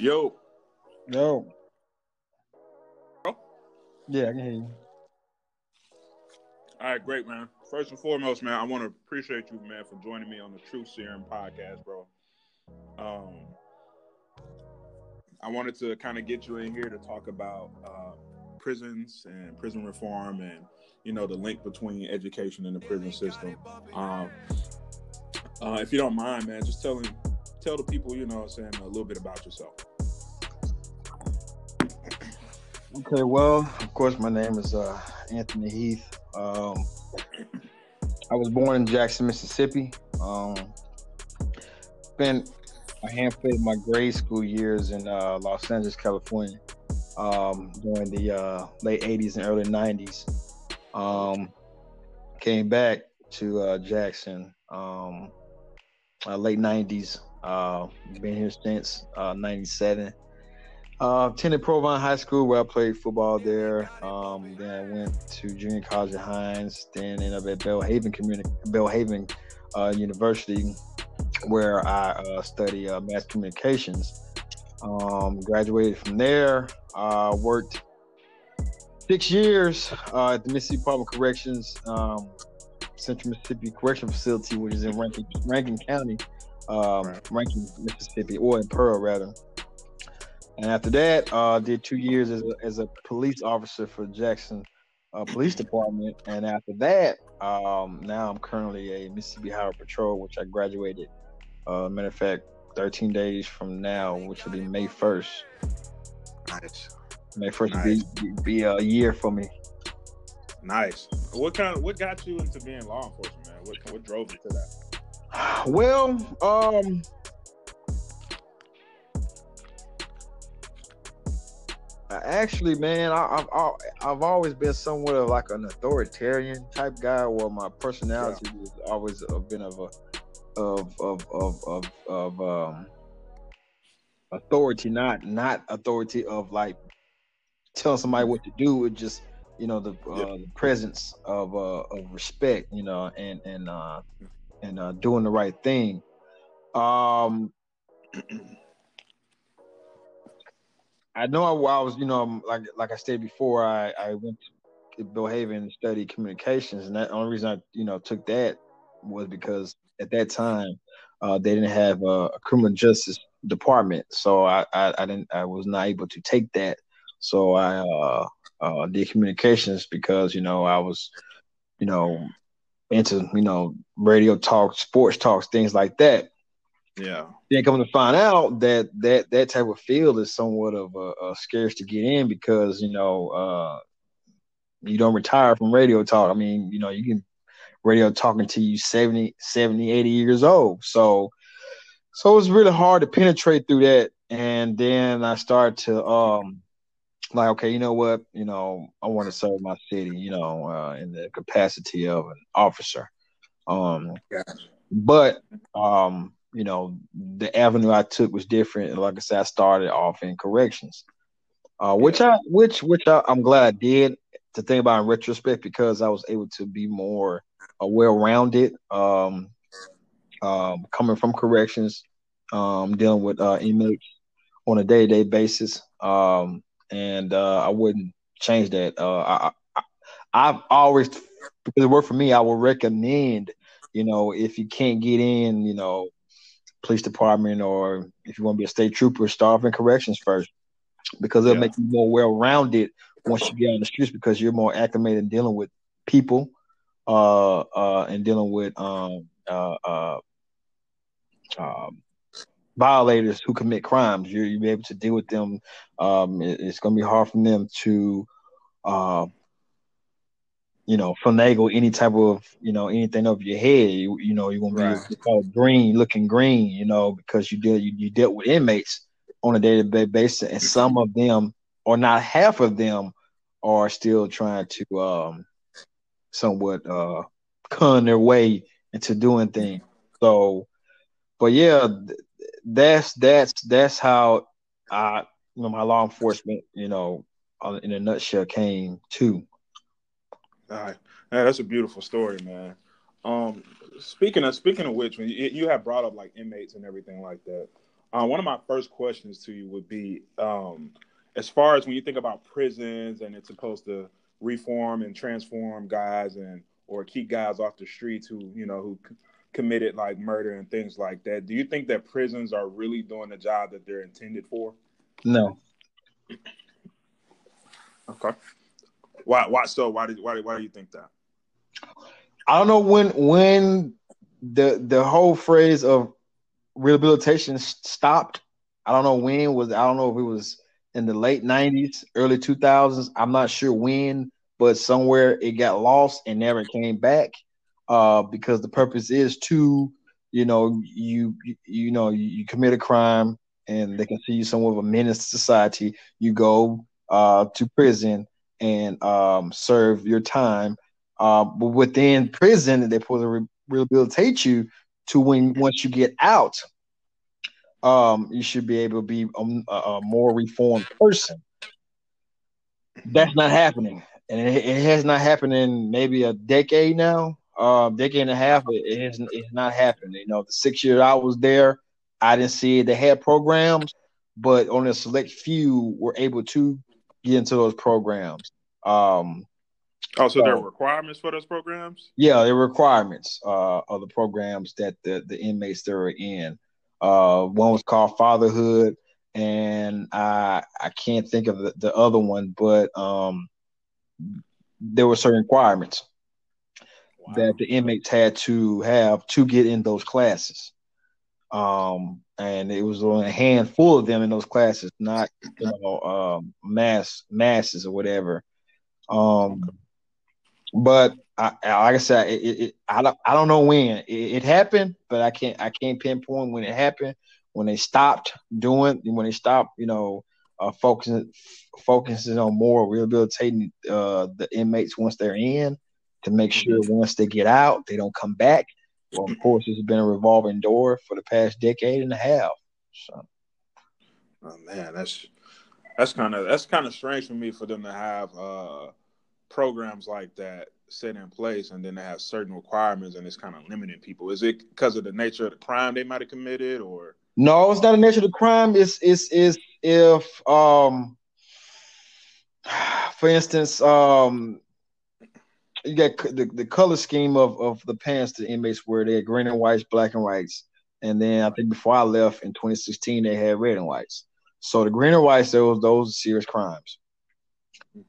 Yo. Yo. Oh. Yeah, I can hear you. All right, great, man. First and foremost, man, I want to appreciate you, man, for joining me on the Truth Serum podcast, bro. Um, I wanted to kind of get you in here to talk about uh, prisons and prison reform, and you know the link between education and the prison system. Um, uh, if you don't mind, man, just tell him, tell the people, you know, what I'm saying a little bit about yourself. Okay, well, of course, my name is uh, Anthony Heath. Um, I was born in Jackson, Mississippi. Um, spent a handful of my grade school years in uh, Los Angeles, California, um, during the uh, late 80s and early 90s. Um, came back to uh, Jackson um, uh, late 90s. Uh, been here since 97. Uh, attended Provine High School where I played football there. Um, then I went to junior college at Hinds. Then ended up at Belhaven Community, Belhaven uh, University, where I uh, study uh, mass communications. Um, graduated from there. Uh, worked six years uh, at the Mississippi Department of Corrections, um, Central Mississippi Correction Facility, which is in Rankin, Rankin County, um, right. Rankin, Mississippi, or in Pearl rather. And after that, uh, did two years as a, as a police officer for Jackson uh, Police Department. And after that, um, now I'm currently a Mississippi Highway Patrol, which I graduated. Uh, matter of fact, 13 days from now, which will be May 1st. Nice. May 1st nice. will be, be a year for me. Nice. What kind of what got you into being law enforcement, man? What what drove you to that? Well, um, Actually, man, I, have I've always been somewhat of like an authoritarian type guy, where my personality yeah. has always been of a of of of of, of um, authority, not not authority of like telling somebody what to do. It just you know the uh, the presence of uh, of respect, you know, and and uh, and uh, doing the right thing. Um. I know I, I, was, you know, like like I said before, I, I went to Belhaven and studied communications, and that only reason I, you know, took that was because at that time uh, they didn't have a, a, criminal justice department, so I, I, I didn't I was not able to take that. So I uh, uh, did communications because you know I was, you know, into you know radio talk, sports talks, things like that. Yeah. Then coming to find out that that that type of field is somewhat of a, a scarce to get in because you know uh, you don't retire from radio talk. I mean, you know, you can radio talking to you 70, 70, 80 years old. So so it's really hard to penetrate through that. And then I started to um like, okay, you know what, you know, I want to serve my city, you know, uh, in the capacity of an officer. Um, but um, you know, the avenue I took was different. And like I said, I started off in corrections, uh, which I, which, which I, am glad I did to think about in retrospect because I was able to be more uh, well-rounded, um, um, coming from corrections, um, dealing with uh, inmates on a day-to-day basis, um, and uh, I wouldn't change that. Uh, I, I, I've always because it worked for me. I would recommend, you know, if you can't get in, you know, police department or if you want to be a state trooper, start off in corrections first because it'll yeah. make you more well rounded once you get on the streets because you're more acclimated in dealing with people uh, uh, and dealing with um, uh, uh, um, violators who commit crimes. You're, you'll be able to deal with them. Um, it, it's going to be hard for them to uh, you know, finagle any type of, you know, anything over your head. You, you know, you're gonna right. be called green, looking green, you know, because you deal you, you dealt with inmates on a day-to-day basis, and some of them, or not half of them, are still trying to um somewhat uh con their way into doing things. So, but yeah, that's that's that's how I, you know, my law enforcement, you know, uh, in a nutshell, came to. All right, yeah, that's a beautiful story, man. Um, speaking of speaking of which, when you, you have brought up like inmates and everything like that, Uh, one of my first questions to you would be, um, as far as when you think about prisons and it's supposed to reform and transform guys and or keep guys off the streets who you know who c- committed like murder and things like that. Do you think that prisons are really doing the job that they're intended for? No. Okay. Why? Why? So why did why, why do you think that? I don't know when when the the whole phrase of rehabilitation stopped. I don't know when was I don't know if it was in the late nineties, early two thousands. I'm not sure when, but somewhere it got lost and never came back. Uh, because the purpose is to, you know, you you, know you commit a crime and they can see you somewhat of a menace to society. You go uh, to prison and um, serve your time. Uh, but within prison, they're supposed to re- rehabilitate you to when once you get out, um, you should be able to be a, a more reformed person. That's not happening, and it, it, has not happened in maybe a decade now, uh, decade and a half. It, it has it's not happened. You know, the six years I was there, I didn't see it. They had programs, but only a select few were able to get into those programs. Um, oh, so, so there are requirements for those programs? Yeah, there are requirements uh, of the programs that the, the inmates that are in. Uh, one was called Fatherhood, and I I can't think of the, the other one, but um, there were certain requirements wow. that the inmates had to have to get in those classes. Um, and it was only a handful of them in those classes, not you know um, mass masses or whatever. Um, but I, like I said, it, it, I don't I don't know when it, it, happened, but I can't I can't pinpoint when it happened. When they stopped doing, when they stopped, you know, uh, focusing focusing on more rehabilitating uh, the inmates once they're in, to make sure once they get out, they don't come back. Well, of course, it's been a revolving door for the past decade and a half. So, oh man, that's that's kind of that's kind of strange for me for them to have uh, programs like that set in place, and then they have certain requirements, and it's kind of limiting people. Is it because of the nature of the crime they might have committed, or no? It's not the nature of the crime. It's it's is if um, for instance, um, you got the, the color scheme of, of the pants the inmates wear. They had green and whites, black and whites. And then I think before I left in 2016, they had red and whites. So the green and whites, those those are serious crimes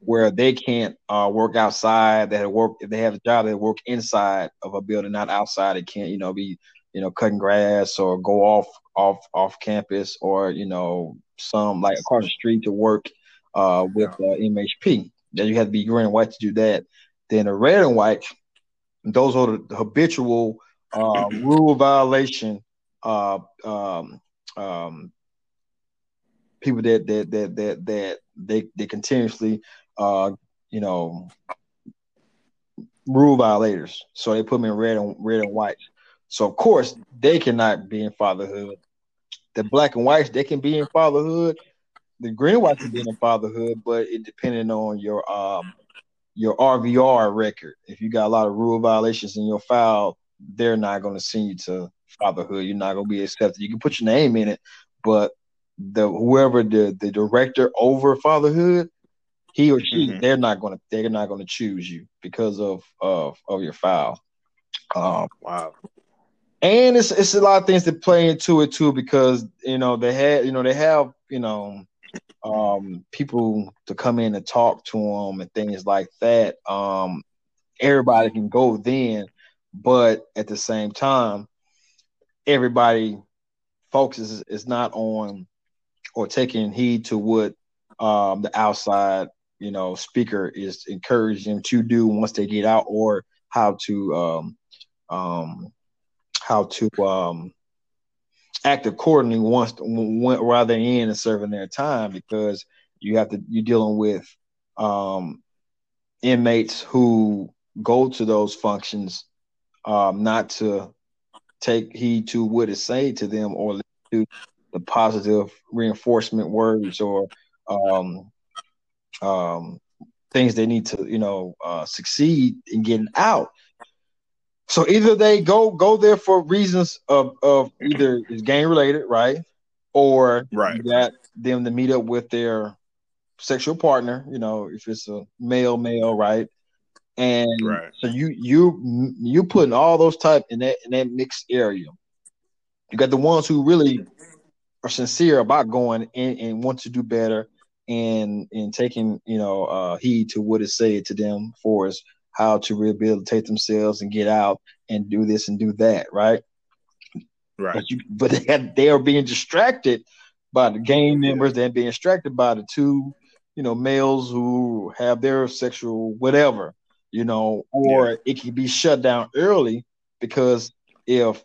where they can't uh, work outside. They work if they have a job, they work inside of a building, not outside. They can't, you know, be you know cutting grass or go off off off campus or you know some like across the street to work uh, with uh, MHP. Then you have to be green and white to do that. Then the red and white, those are the habitual uh, rule violation uh, um, um, people that that that that that they they continuously uh, you know rule violators. So they put them in red and red and white. So of course they cannot be in fatherhood. The black and whites they can be in fatherhood. The green and white can be in fatherhood, but it depending on your um your RVR record. If you got a lot of rule violations in your file, they're not going to send you to fatherhood. You're not going to be accepted. You can put your name in it, but the whoever the the director over fatherhood, he or she, mm-hmm. they're not going to they're not going to choose you because of of of your file. Um, wow. And it's it's a lot of things that play into it too because you know they had you know they have you know um, people to come in and talk to them and things like that. Um, everybody can go then, but at the same time, everybody focuses is not on or taking heed to what um, the outside, you know, speaker is encouraging to do once they get out, or how to um, um, how to um, act accordingly once while they're in and serving their time because you have to you're dealing with um, inmates who go to those functions um, not to take heed to what is said to them or to the positive reinforcement words or um, um, things they need to you know uh, succeed in getting out so either they go go there for reasons of of either is gang related, right? or right. you got them to meet up with their sexual partner. You know, if it's a male, male, right? And right. so you you you putting all those type in that in that mixed area. You got the ones who really are sincere about going and, and want to do better and and taking you know uh, heed to what is said to them for us how to rehabilitate themselves and get out and do this and do that, right? Right. But, you, but they, had, they are being distracted by the gang members. They're being distracted by the two, you know, males who have their sexual whatever, you know, or yeah. it can be shut down early because if,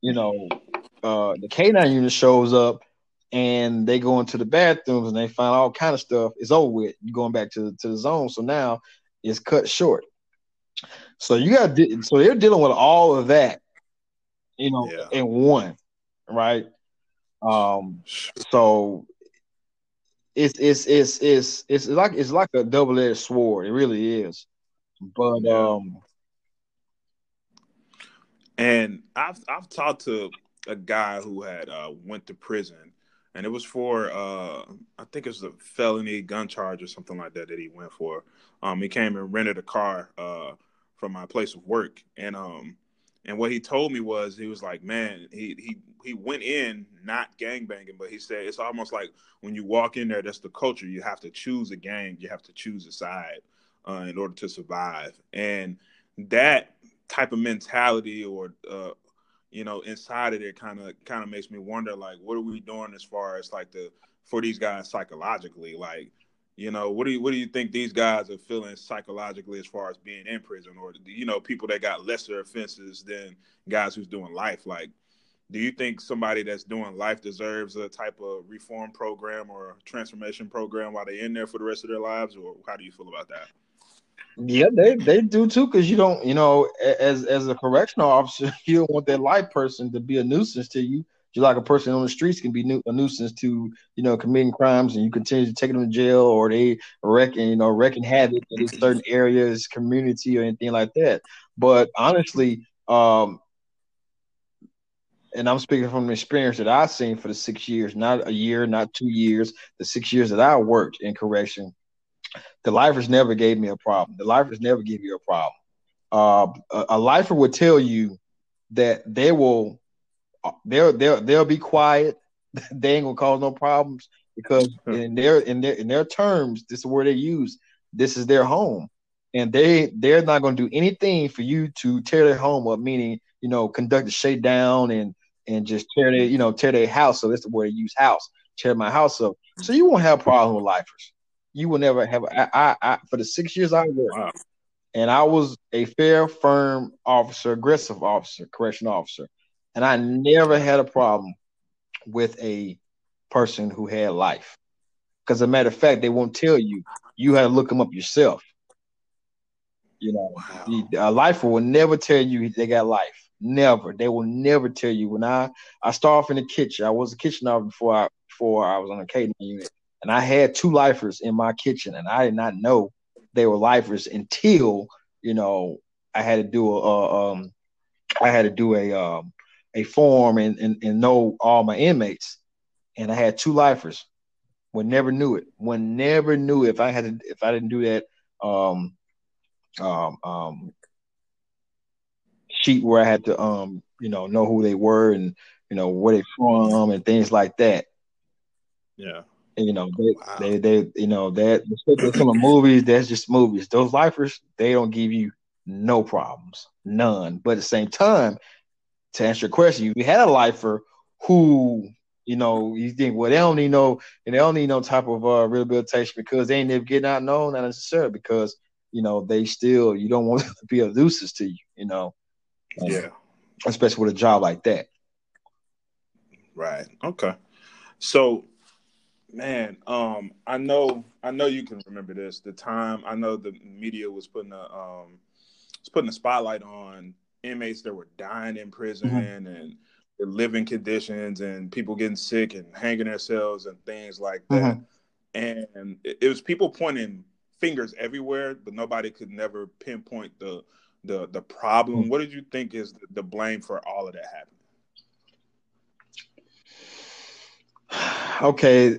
you know, uh, the canine unit shows up and they go into the bathrooms and they find all kind of stuff, it's over with. You're going back to, to the zone. So now it's cut short. So you got so they're dealing with all of that, you know, yeah. in one, right? Um, so it's it's it's it's it's like it's like a double edged sword. It really is. But um, and I've I've talked to a guy who had uh, went to prison, and it was for uh, I think it was a felony gun charge or something like that that he went for. Um, he came and rented a car uh, from my place of work, and um, and what he told me was he was like, man, he he he went in not gang banging, but he said it's almost like when you walk in there, that's the culture. You have to choose a gang, you have to choose a side uh, in order to survive, and that type of mentality or uh, you know inside of it kind of kind of makes me wonder like what are we doing as far as like the for these guys psychologically like you know, what do you what do you think these guys are feeling psychologically as far as being in prison, or you know, people that got lesser offenses than guys who's doing life? Like, do you think somebody that's doing life deserves a type of reform program or transformation program while they're in there for the rest of their lives, or how do you feel about that? Yeah, they they do too, because you don't, you know, as as a correctional officer, you don't want that life person to be a nuisance to you just like a person on the streets can be nu- a nuisance to you know committing crimes, and you continue to take them to jail, or they wrecking you know wrecking havoc in certain areas, community, or anything like that. But honestly, um, and I'm speaking from the experience that I've seen for the six years, not a year, not two years, the six years that I worked in correction, the lifers never gave me a problem. The lifers never give you a problem. Uh, a, a lifer would tell you that they will they'll they'll they'll be quiet. they ain't gonna cause no problems because in their in their in their terms, this is where they use. This is their home, and they they're not gonna do anything for you to tear their home up. Meaning, you know, conduct a shakedown and and just tear their you know tear their house. So that's the word they use house. Tear my house up. So you won't have a problem with lifers. You will never have. I, I, I for the six years I worked, wow. and I was a fair, firm officer, aggressive officer, correction officer and I never had a problem with a person who had life. Because, a matter of fact, they won't tell you. You had to look them up yourself. You know, wow. a lifer will never tell you they got life. Never. They will never tell you. When I I started off in the kitchen, I was a kitchen officer before I before I was on a catering unit, and I had two lifers in my kitchen, and I did not know they were lifers until you know I had to do a, um I had to do a um a form and, and, and know all my inmates. And I had two lifers. One never knew it. One never knew if I had to, if I didn't do that um um um sheet where I had to um you know know who they were and you know where they from and things like that. Yeah. You know they, wow. they they you know that some of movies that's just movies. Those lifers they don't give you no problems, none. But at the same time, to answer your question, you had a lifer who, you know, you think, well, they don't need no, and they don't need no type of uh, rehabilitation because they ain't never getting out No, not necessarily because, you know, they still, you don't want to be a nuisance to you, you know. Um, yeah. Especially with a job like that. Right. Okay. So, man, um, I know, I know you can remember this. The time I know the media was putting a, um, was putting a spotlight on inmates that were dying in prison mm-hmm. and the living conditions and people getting sick and hanging themselves and things like that. Mm-hmm. And it was people pointing fingers everywhere, but nobody could never pinpoint the the the problem. Mm-hmm. What did you think is the blame for all of that happening? okay.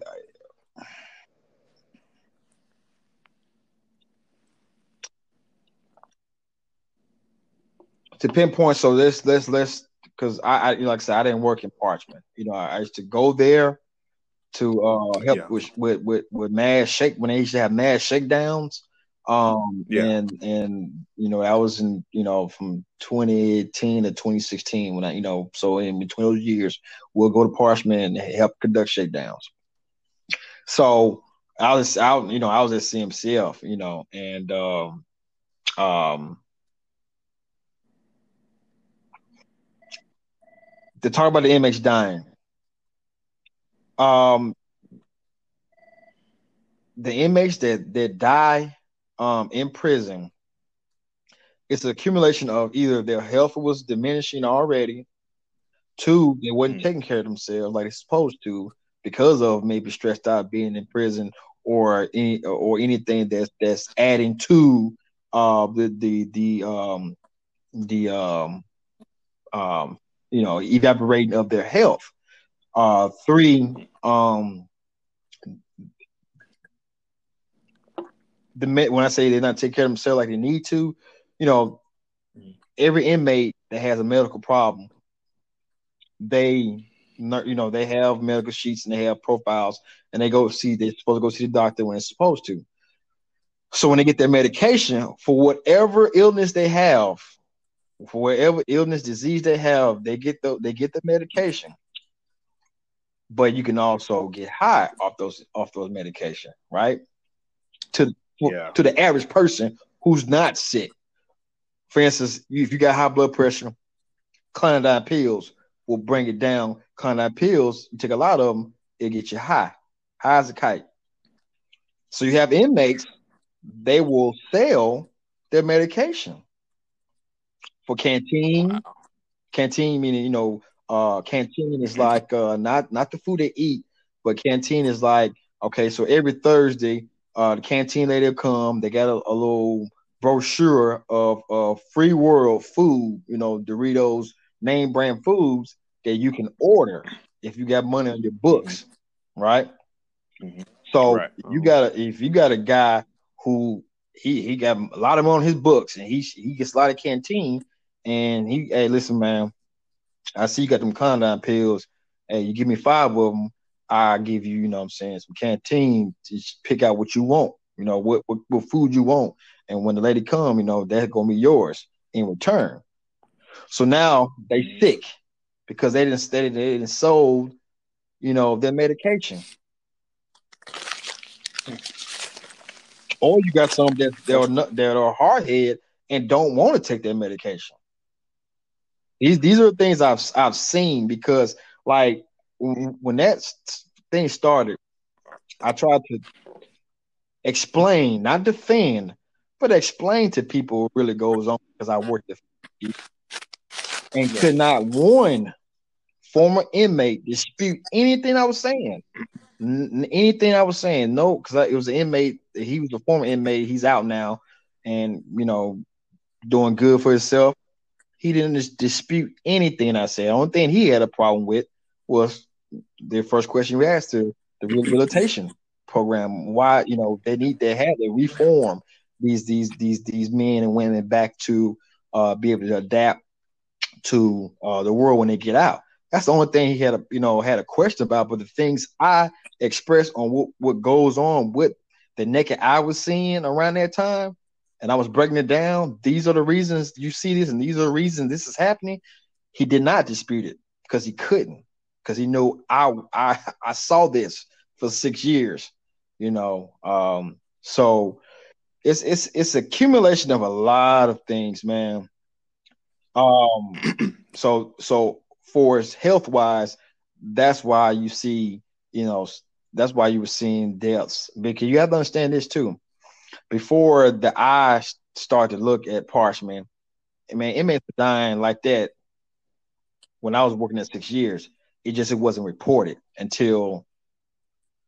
To pinpoint, so let's let's let's because I, I like I said, I didn't work in Parchman. You know, I, I used to go there to uh, help yeah. with, with with with mass shake when they used to have mass shakedowns. Um, yeah. and and you know, I was in you know from 2018 to 2016 when I you know so in between those years we'll go to Parchman and help conduct shakedowns. So I was out, you know, I was at CMCF, you know, and um, um, to talk about the inmates dying. Um, the inmates that that die um in prison, it's an accumulation of either their health was diminishing already, two, they wasn't mm. taking care of themselves like they're supposed to because of maybe stressed out being in prison or any or anything that's that's adding to uh the the the um the um um you know evaporating of their health. Uh three um the when I say they're not taking care of themselves like they need to, you know, every inmate that has a medical problem, they you know they have medical sheets and they have profiles, and they go see they're supposed to go see the doctor when it's supposed to. So when they get their medication for whatever illness they have, for whatever illness disease they have, they get the they get the medication. But you can also get high off those off those medication, right? To yeah. to the average person who's not sick. For instance, if you got high blood pressure, clonidine pills will bring it down. Clonidine pills, you take a lot of them, it get you high, high as a kite. So you have inmates, they will sell their medication for canteen. Wow. Canteen meaning, you know, uh canteen is like uh not not the food they eat, but canteen is like okay, so every Thursday uh, the canteen lady will come. They got a, a little brochure of, of free world food, you know, Doritos, name brand foods that you can order if you got money on your books, right? Mm-hmm. So right. you got a if you got a guy who he he got a lot of money on his books and he he gets a lot of canteen and he hey listen man, I see you got them condom pills. Hey, you give me five of them. I give you, you know I'm saying, some canteen to pick out what you want, you know, what, what, what food you want. And when the lady come, you know, that's gonna be yours in return. So now they mm-hmm. sick because they didn't study, they didn't sold, you know, their medication. Or you got some that that are not, that are hardhead and don't want to take their medication. These these are things I've I've seen because like when that thing started, I tried to explain, not defend, but explain to people what really goes on because I worked with and could not one former inmate dispute anything I was saying. N- anything I was saying, no, because it was an inmate. He was a former inmate. He's out now, and you know, doing good for himself. He didn't dispute anything I said. The only thing he had a problem with was the first question we asked to the rehabilitation program. Why, you know, they need they had to reform these these these these men and women back to uh, be able to adapt to uh, the world when they get out. That's the only thing he had a you know had a question about. But the things I expressed on what, what goes on with the naked I was seeing around that time, and I was breaking it down. These are the reasons you see this, and these are the reasons this is happening. He did not dispute it because he couldn't because he knew I I I saw this for six years, you know. Um, so it's it's it's accumulation of a lot of things, man. Um, so so for health wise, that's why you see, you know, that's why you were seeing deaths because you have to understand this too. Before the eyes start to look at Parchman, I mean, inmates were dying like that when I was working at six years. It just it wasn't reported until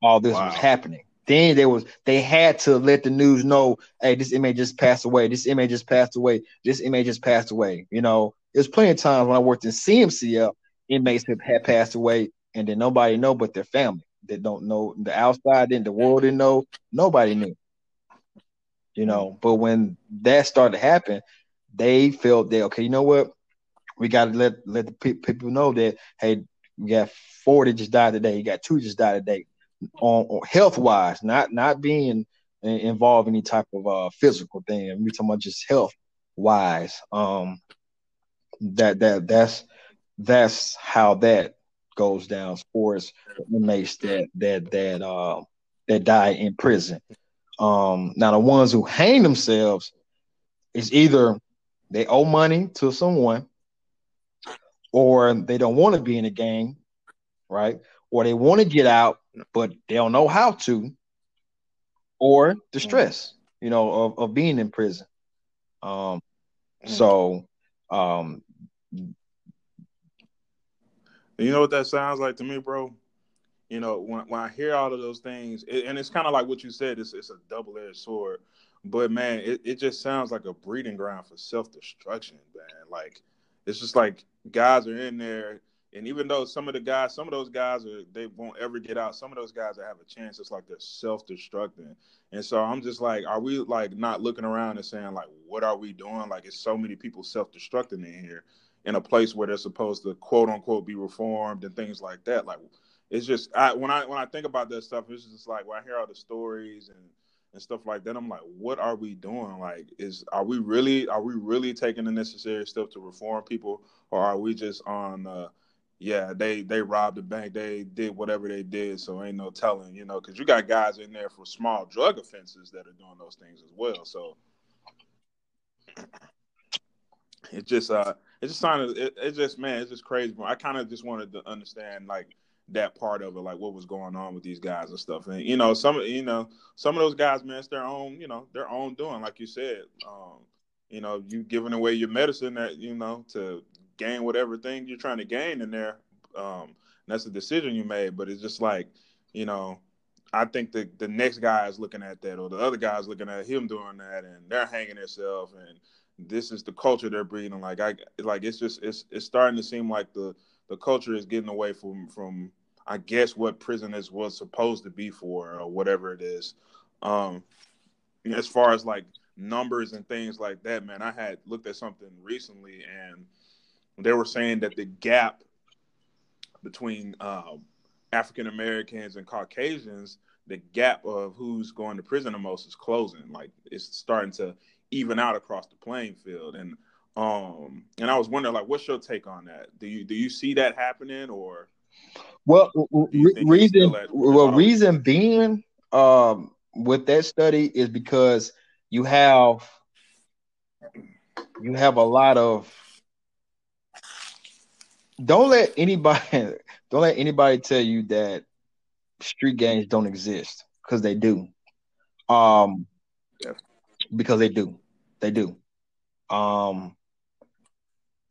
all this wow. was happening. Then there was they had to let the news know, hey, this inmate just passed away. This inmate just passed away. This inmate just passed away. You know, there's plenty of times when I worked in CMCF, inmates have had passed away, and then nobody know but their family. that don't know the outside didn't the world didn't know nobody knew you know but when that started to happen they felt that okay you know what? We got to let let the pe- people know that hey we got four that just died today. You got two just died today. On, on health wise not not being involved in any type of uh physical thing. We talking about just health wise um that that that's that's how that goes down as far as inmates that that that uh that die in prison. Um now the ones who hang themselves is either they owe money to someone or they don't want to be in a gang, right? Or they want to get out, but they don't know how to, or the stress, you know, of, of being in prison. Um, so um, you know what that sounds like to me, bro? You know, when, when I hear all of those things, it, and it's kind of like what you said, it's, it's a double edged sword. But man, it, it just sounds like a breeding ground for self destruction, man. Like, it's just like guys are in there, and even though some of the guys, some of those guys are, they won't ever get out. Some of those guys that have a chance, it's like they're self destructing. And so I'm just like, are we like not looking around and saying like, what are we doing? Like, it's so many people self destructing in here in a place where they're supposed to quote unquote be reformed and things like that. Like it's just I when I when I think about that stuff, it's just like when I hear all the stories and and stuff like that, I'm like, what are we doing? Like, is are we really are we really taking the necessary steps to reform people, or are we just on? Uh, yeah, they they robbed the bank, they did whatever they did, so ain't no telling, you know, because you got guys in there for small drug offenses that are doing those things as well. So it just uh it just sounded it, it just man it's just crazy i kind of just wanted to understand like that part of it like what was going on with these guys and stuff and you know some you know some of those guys man it's their own you know their own doing like you said um you know you giving away your medicine that you know to gain whatever thing you're trying to gain in there um that's a decision you made but it's just like you know I think the the next guy is looking at that, or the other guy's looking at him doing that, and they're hanging themselves, and this is the culture they're breeding. Like I like it's just it's it's starting to seem like the the culture is getting away from from I guess what prison is was supposed to be for or whatever it is. Um as far as like numbers and things like that, man, I had looked at something recently and they were saying that the gap between um, African Americans and Caucasians, the gap of who's going to prison the most is closing. Like it's starting to even out across the playing field. And um and I was wondering like what's your take on that? Do you do you see that happening or well re- reason well reason being um with that study is because you have you have a lot of don't let anybody don't let anybody tell you that street gangs don't exist because they do um yeah because they do. They do. Um,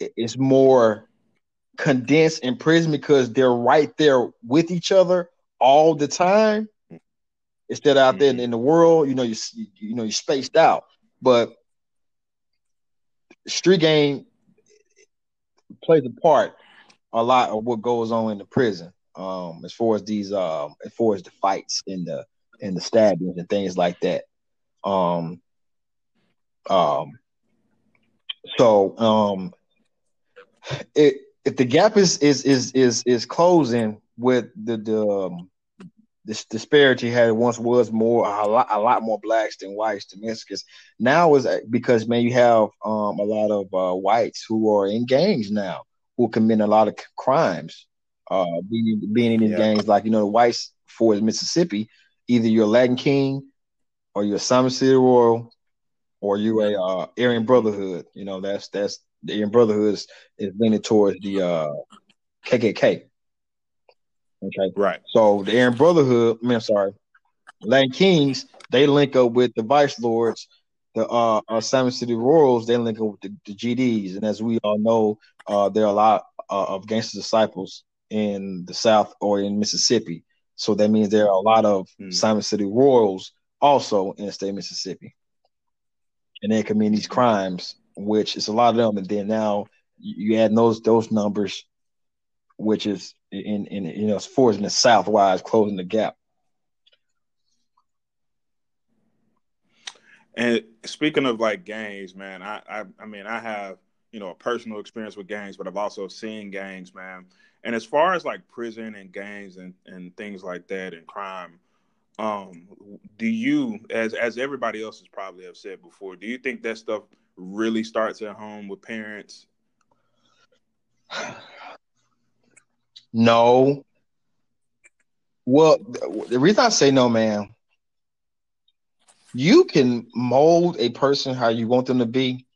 it's more condensed in prison because they're right there with each other all the time. Instead of out mm-hmm. there in the world, you know, you you know, you're spaced out. But street game plays a part a lot of what goes on in the prison. Um, as far as these, um, as far as the fights and the and the stabbings and things like that. Um, um, so um, it, if the gap is is is is is closing with the the um, this disparity had once was more a lot a lot more blacks than whites to Mexicans. Now is because man, you have um, a lot of uh, whites who are in gangs now who commit a lot of crimes. Uh, being being in these yeah. gangs, like you know, the whites for Mississippi, either you're a Latin King or you're a Simon City Royal or you're a uh, Aryan Brotherhood. You know, that's that's the Aryan Brotherhood is, is leaning towards the uh, KKK. Okay, right. So the Aryan Brotherhood, I mean, I'm sorry, Latin Kings, they link up with the Vice Lords. The uh, uh, Simon City Royals, they link up with the, the GDs, and as we all know, uh, there are a lot uh, of gangster disciples in the South or in Mississippi. So that means there are a lot of hmm. Simon City Royals also in the state of Mississippi and they commit these crimes, which is a lot of them. And then now you add those those numbers which is in in you know as in the southwise closing the gap. And speaking of like gangs, man, I, I I mean I have you know a personal experience with gangs, but I've also seen gangs, man. And as far as like prison and gangs and, and things like that and crime, um, do you as as everybody else has probably have said before, do you think that stuff really starts at home with parents? No. Well, the reason I say no, man, you can mold a person how you want them to be,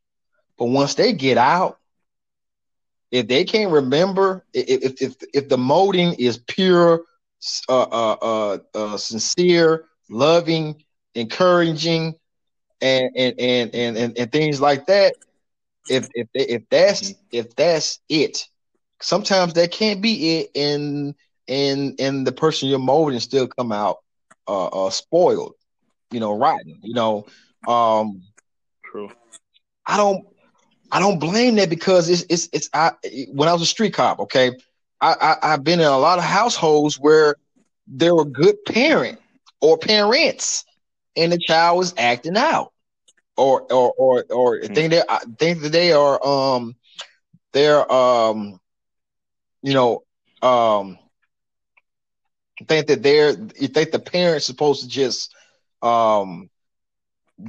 but once they get out, if they can't remember, if if if the molding is pure, uh, uh, uh, uh sincere, loving, encouraging, and and and and and, and things like that, if if if that's mm-hmm. if that's it, sometimes that can't be it, and and and the person you're molding still come out uh, uh spoiled you know, rotten. You know, um, true. I don't, I don't blame that because it's it's it's. I when I was a street cop, okay, I, I I've been in a lot of households where there were good parent or parents, and the child was acting out, or or or or mm-hmm. think that I think that they are um they're um you know um think that they're you think the parents supposed to just um,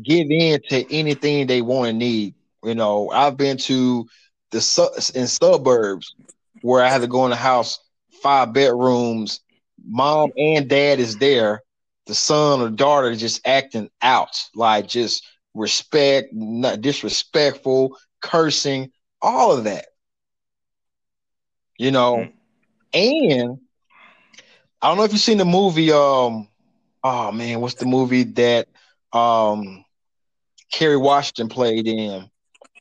give in to anything they want and need. You know, I've been to the su- in suburbs where I had to go in a house, five bedrooms, mom and dad is there. The son or daughter just acting out, like just respect, not disrespectful, cursing, all of that. You know, mm-hmm. and I don't know if you've seen the movie um oh man, what's the movie that um Kerry Washington played in?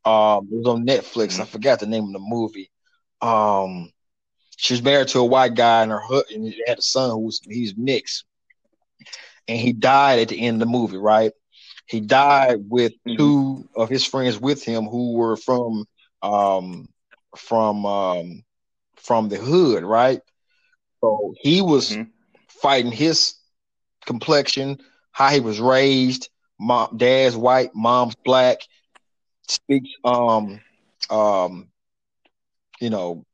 Um, it was on Netflix. I forgot the name of the movie. Um, she was married to a white guy, and her and had a son who was he's mixed, and he died at the end of the movie. Right, he died with mm-hmm. two of his friends with him who were from um from um from the hood. Right, so he was mm-hmm. fighting his complexion, how he was raised. Mom, dad's white, mom's black. Speaks um um you know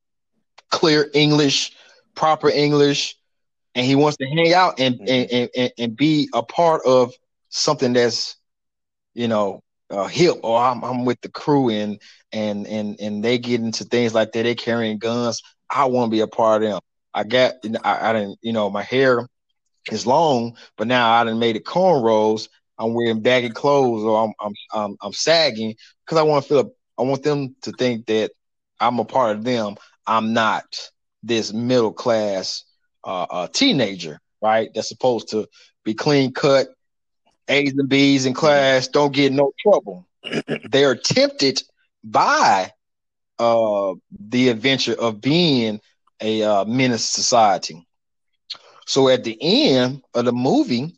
clear English, proper English, and he wants to hang out and mm-hmm. and, and, and be a part of something that's you know uh, hip or I'm, I'm with the crew and and and and they get into things like that. They carrying guns. I want to be a part of them. I got I, I didn't you know my hair is long, but now I done made it cornrows. I'm wearing baggy clothes or I'm I'm I'm, I'm sagging because I want to feel I want them to think that I'm a part of them. I'm not this middle class uh, uh, teenager, right? That's supposed to be clean cut, A's and B's in class, don't get no trouble. They're tempted by uh, the adventure of being a uh, menace society. So at the end of the movie,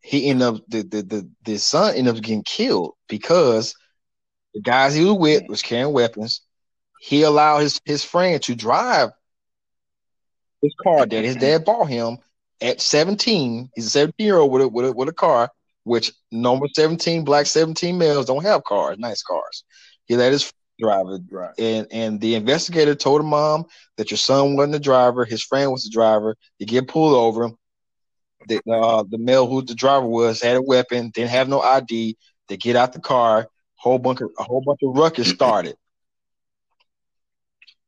he ended up the the the, the son ended up getting killed because the guys he was with was carrying weapons. He allowed his his friend to drive his car that his dad bought him at 17. He's a 17 year old with a, with a with a car, which number 17 black 17 males don't have cars, nice cars. He let his driver. Right. And and the investigator told her mom that your son wasn't the driver, his friend was the driver. He get pulled over. The uh, the male who the driver was had a weapon, didn't have no ID. They get out the car, whole bunch of a whole bunch of ruckus started.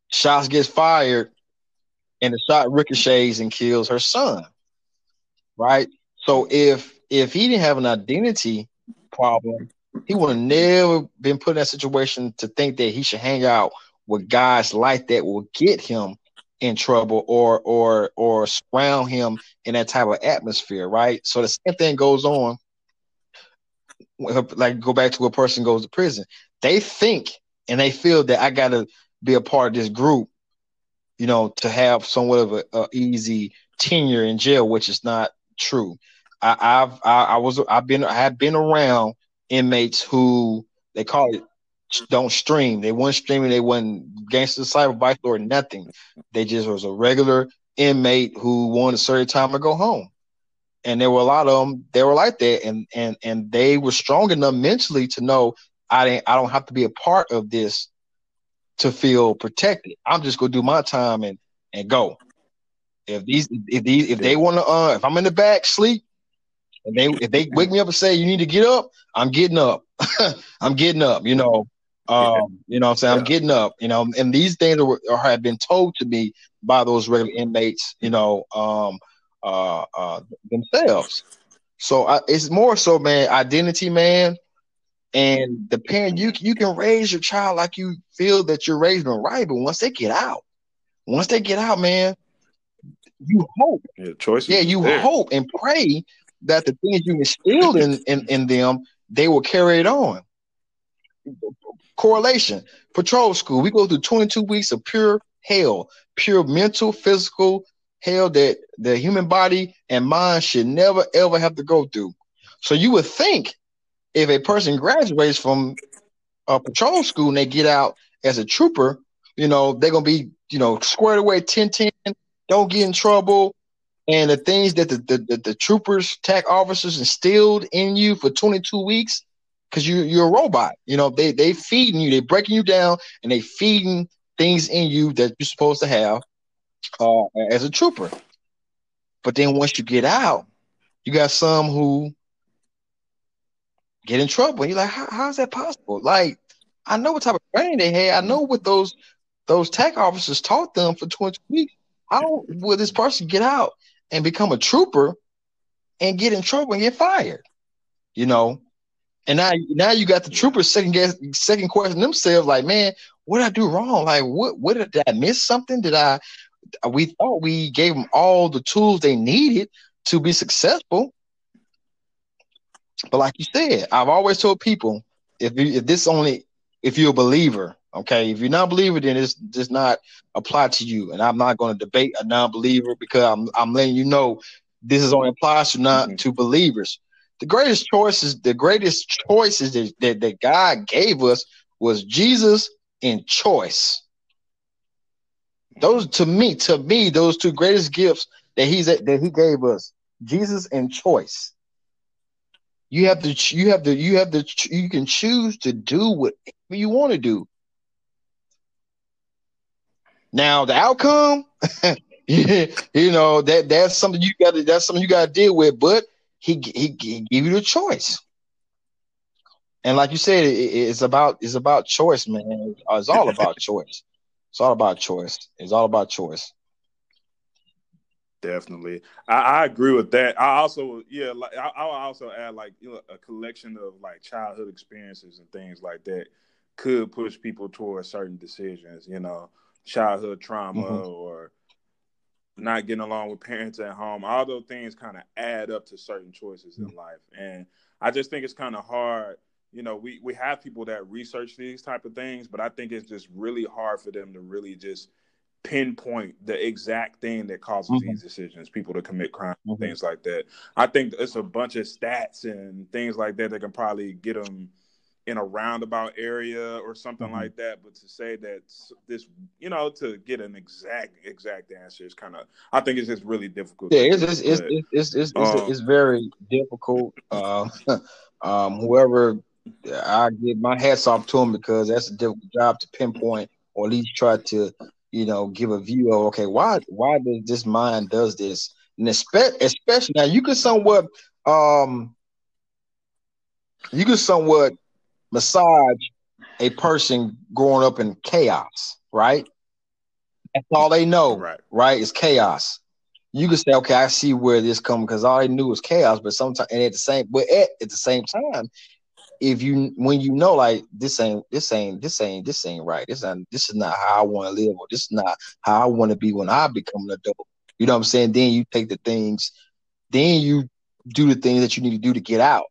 Shots gets fired, and the shot ricochets and kills her son. Right. So if if he didn't have an identity problem, he would have never been put in that situation to think that he should hang out with guys like that will get him in trouble or or or surround him in that type of atmosphere, right? So the same thing goes on. Like go back to a person goes to prison. They think and they feel that I got to be a part of this group, you know, to have somewhat of a, a easy tenure in jail, which is not true. I, I've I, I was I've been I have been around inmates who they call it don't stream. They weren't streaming. They weren't gangster cyber bike or nothing. They just was a regular inmate who wanted a certain time to go home. And there were a lot of them. They were like that, and and and they were strong enough mentally to know I didn't. I don't have to be a part of this to feel protected. I'm just gonna do my time and and go. If these if these if they want to uh if I'm in the back sleep, and they if they wake me up and say you need to get up, I'm getting up. I'm getting up. You know, um, you know I'm saying? Yeah. I'm getting up, you know, and these things are, are, have been told to me by those regular inmates, you know, um, uh, uh, themselves. So I, it's more so, man, identity, man, and the parent. You you can raise your child like you feel that you're raising them right, but once they get out, once they get out, man, you hope. Yeah, choice. Yeah, you there. hope and pray that the things you instilled in, in in them, they will carry it on correlation. Patrol school, we go through 22 weeks of pure hell, pure mental, physical hell that the human body and mind should never ever have to go through. So you would think if a person graduates from a patrol school and they get out as a trooper, you know, they're gonna be, you know, squared away 10 10, don't get in trouble. And the things that the, the, the, the troopers, TAC officers instilled in you for 22 weeks, because you you're a robot. You know, they they feeding you, they breaking you down, and they feeding things in you that you're supposed to have uh, as a trooper. But then once you get out, you got some who get in trouble. And you're like, how, how is that possible? Like, I know what type of training they had. I know what those those TAC officers taught them for 20 weeks. How will this person get out and become a trooper and get in trouble and get fired? You know, and now, now you got the troopers second guess, second question themselves, like, man, what did I do wrong? Like, what, what did, did I miss something? Did I? We thought we gave them all the tools they needed to be successful, but like you said, I've always told people, if you, if this only, if you're a believer, okay, if you're not a believer, then this does not apply to you. And I'm not going to debate a non-believer because I'm I'm letting you know this is only applies to not mm-hmm. to believers the greatest choices, the greatest choices that, that, that God gave us was Jesus and choice. Those to me, to me, those two greatest gifts that he's that he gave us, Jesus and choice. You have to, you have to, you have to, you can choose to do whatever you want to do. Now the outcome, you know that that's something you got to that's something you got to deal with. But he he, he give you the choice. And like you said, it, it's about it's about choice, man. It's all about choice. It's all about choice. It's all about choice. Definitely, I, I agree with that. I also, yeah, like I, I also add like you know, a collection of like childhood experiences and things like that could push people towards certain decisions. You know, childhood trauma mm-hmm. or not getting along with parents at home, all those things kind of add up to certain choices in life. And I just think it's kind of hard. You know, we, we have people that research these type of things, but I think it's just really hard for them to really just pinpoint the exact thing that causes mm-hmm. these decisions, people to commit crime, mm-hmm. things like that. I think it's a bunch of stats and things like that that can probably get them – in a roundabout area or something mm-hmm. like that. But to say that this, you know, to get an exact exact answer is kind of, I think it's just really difficult. Yeah, it's it's, it's it's, it's, um, it's, it's, very difficult. Uh, um, whoever I give my hats off to him because that's a difficult job to pinpoint or at least try to, you know, give a view of okay, why why does this mind does this, and especially, especially now you could somewhat um you could somewhat massage a person growing up in chaos, right? That's all they know, right? Right? It's chaos. You can say, okay, I see where this comes because all they knew was chaos. But sometimes, and at the same, but at, at the same time, if you when you know like this ain't this ain't this ain't this ain't right. This ain't this is not how I want to live, or this is not how I want to be when I become an adult. You know what I'm saying? Then you take the things, then you do the things that you need to do to get out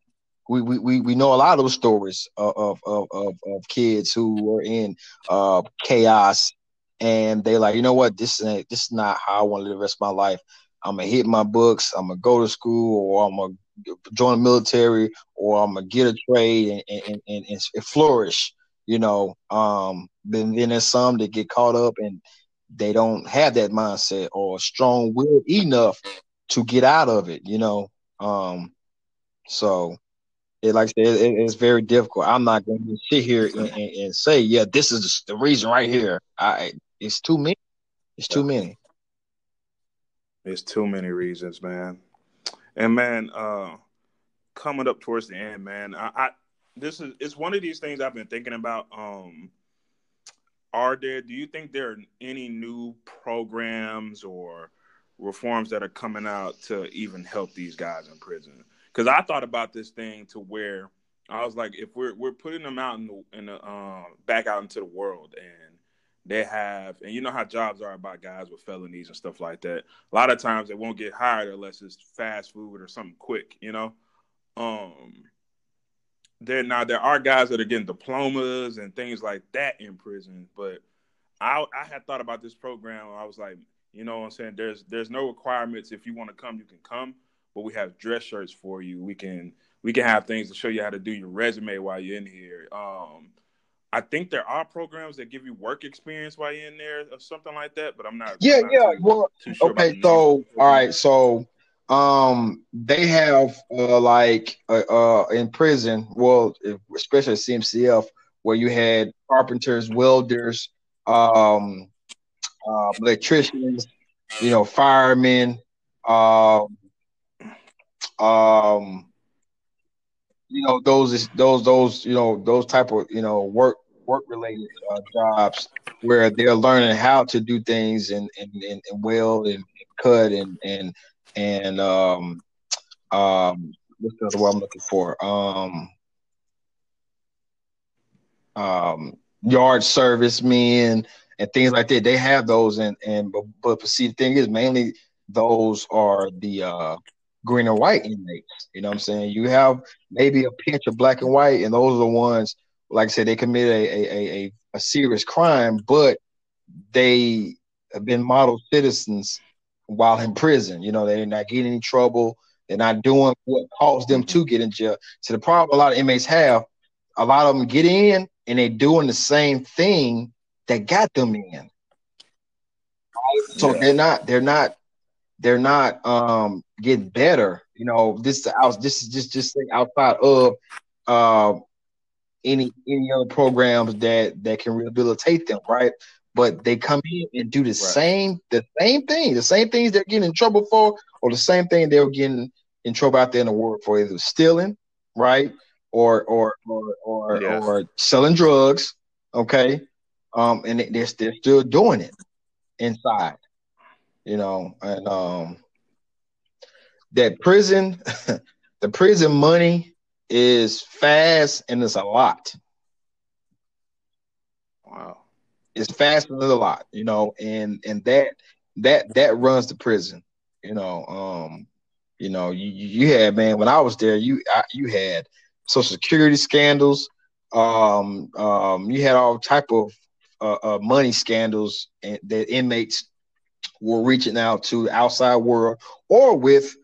we, we, we know a lot of those stories of, of, of, of kids who were in uh, chaos and they like, you know what, this is this is not how I want to live the rest of my life. I'm gonna hit my books, I'm gonna go to school, or I'm gonna join the military, or I'm gonna get a trade and, and, and, and flourish. you know. Um, then then there's some that get caught up and they don't have that mindset or strong will enough to get out of it, you know. Um, so it like I said, it, it's very difficult. I'm not going to sit here and, and, and, say, yeah, this is the reason right here. I it's too many. It's too many. It's too many reasons, man. And man, uh, coming up towards the end, man, I, I this is it's one of these things I've been thinking about. Um, are there? Do you think there are any new programs or reforms that are coming out to even help these guys in prison? Because I thought about this thing to where I was like, if we're we're putting them out in the, in the um, back out into the world and they have, and you know how jobs are about guys with felonies and stuff like that. A lot of times they won't get hired unless it's fast food or something quick, you know. Um, there now there are guys that are getting diplomas and things like that in prison, but I I had thought about this program. I was like, you know, what I'm saying there's there's no requirements. If you want to come, you can come, but we have dress shirts for you. We can we can have things to show you how to do your resume while you're in here. Um, I think there are programs that give you work experience while you're in there or something like that, but I'm not. Yeah, I'm not yeah. Too, well, too sure okay. So, all right. So, um, they have uh, like uh, uh in prison, well, especially CMCF, where you had carpenters, welders, um, uh, electricians, you know, firemen, um, you know, those those those you know those type of you know work work related uh, jobs where they're learning how to do things and and, and, and weld and cut and and and um um what's the other word I'm looking for? Um um yard service men and things like that. They have those and and but, but see the thing is mainly those are the uh green and white inmates you know what i'm saying you have maybe a pinch of black and white and those are the ones like I said, they committed a, a, a, a serious crime, but they have been model citizens while in prison. You know, they're not getting any trouble. They're not doing what caused them to get in jail. So the problem a lot of inmates have, a lot of them get in and they're doing the same thing that got them in. So yeah. they're not, they're not, they're not um getting better. You know, this out this is just just outside of uh any any other programs that that can rehabilitate them, right? But they come in and do the right. same the same thing, the same things they're getting in trouble for, or the same thing they were getting in trouble out there in the world for, either stealing, right, or or or or, yes. or selling drugs, okay, um, and they're they're still doing it inside, you know, and um, that prison, the prison money is fast and it's a lot. Wow. It's fast and it's a lot, you know, and and that that that runs the prison, you know. Um, you know, you you had man when I was there, you I, you had social security scandals, um, um, you had all type of uh, uh, money scandals and that inmates were reaching out to the outside world or with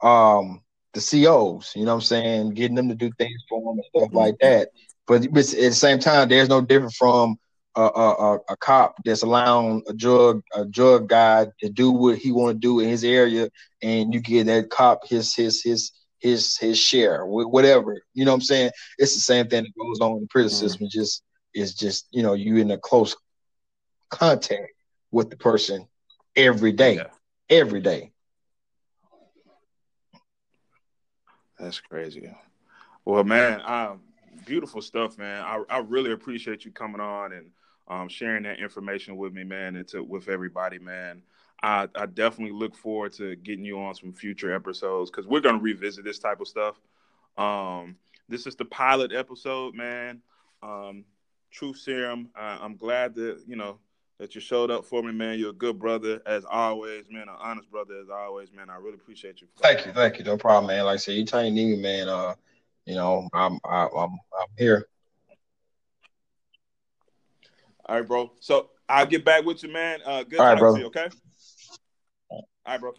um the COs, you know what I'm saying, getting them to do things for them and stuff like that. But, but at the same time, there's no different from a, a, a, cop that's allowing a drug a drug guy to do what he want to do in his area, and you give that cop his his his his his share, whatever. You know what I'm saying? It's the same thing that goes on in the prison mm-hmm. system. Just it's just you know you in a close contact with the person every day, yeah. every day. That's crazy. Well, man, um, beautiful stuff, man. I, I really appreciate you coming on and um, sharing that information with me, man, and to, with everybody, man. I, I definitely look forward to getting you on some future episodes because we're gonna revisit this type of stuff. Um, this is the pilot episode, man. Um, Truth Serum. I, I'm glad that you know that you showed up for me, man. You're a good brother as always, man. An honest brother as always, man. I really appreciate you. Thank you, thank you. No problem, man. Like I said, anytime you need me, man. Uh, you know, I'm I, am i I'm here. All right, bro. So I'll get back with you, man. Uh, good All right, bro. You, okay. All right, bro.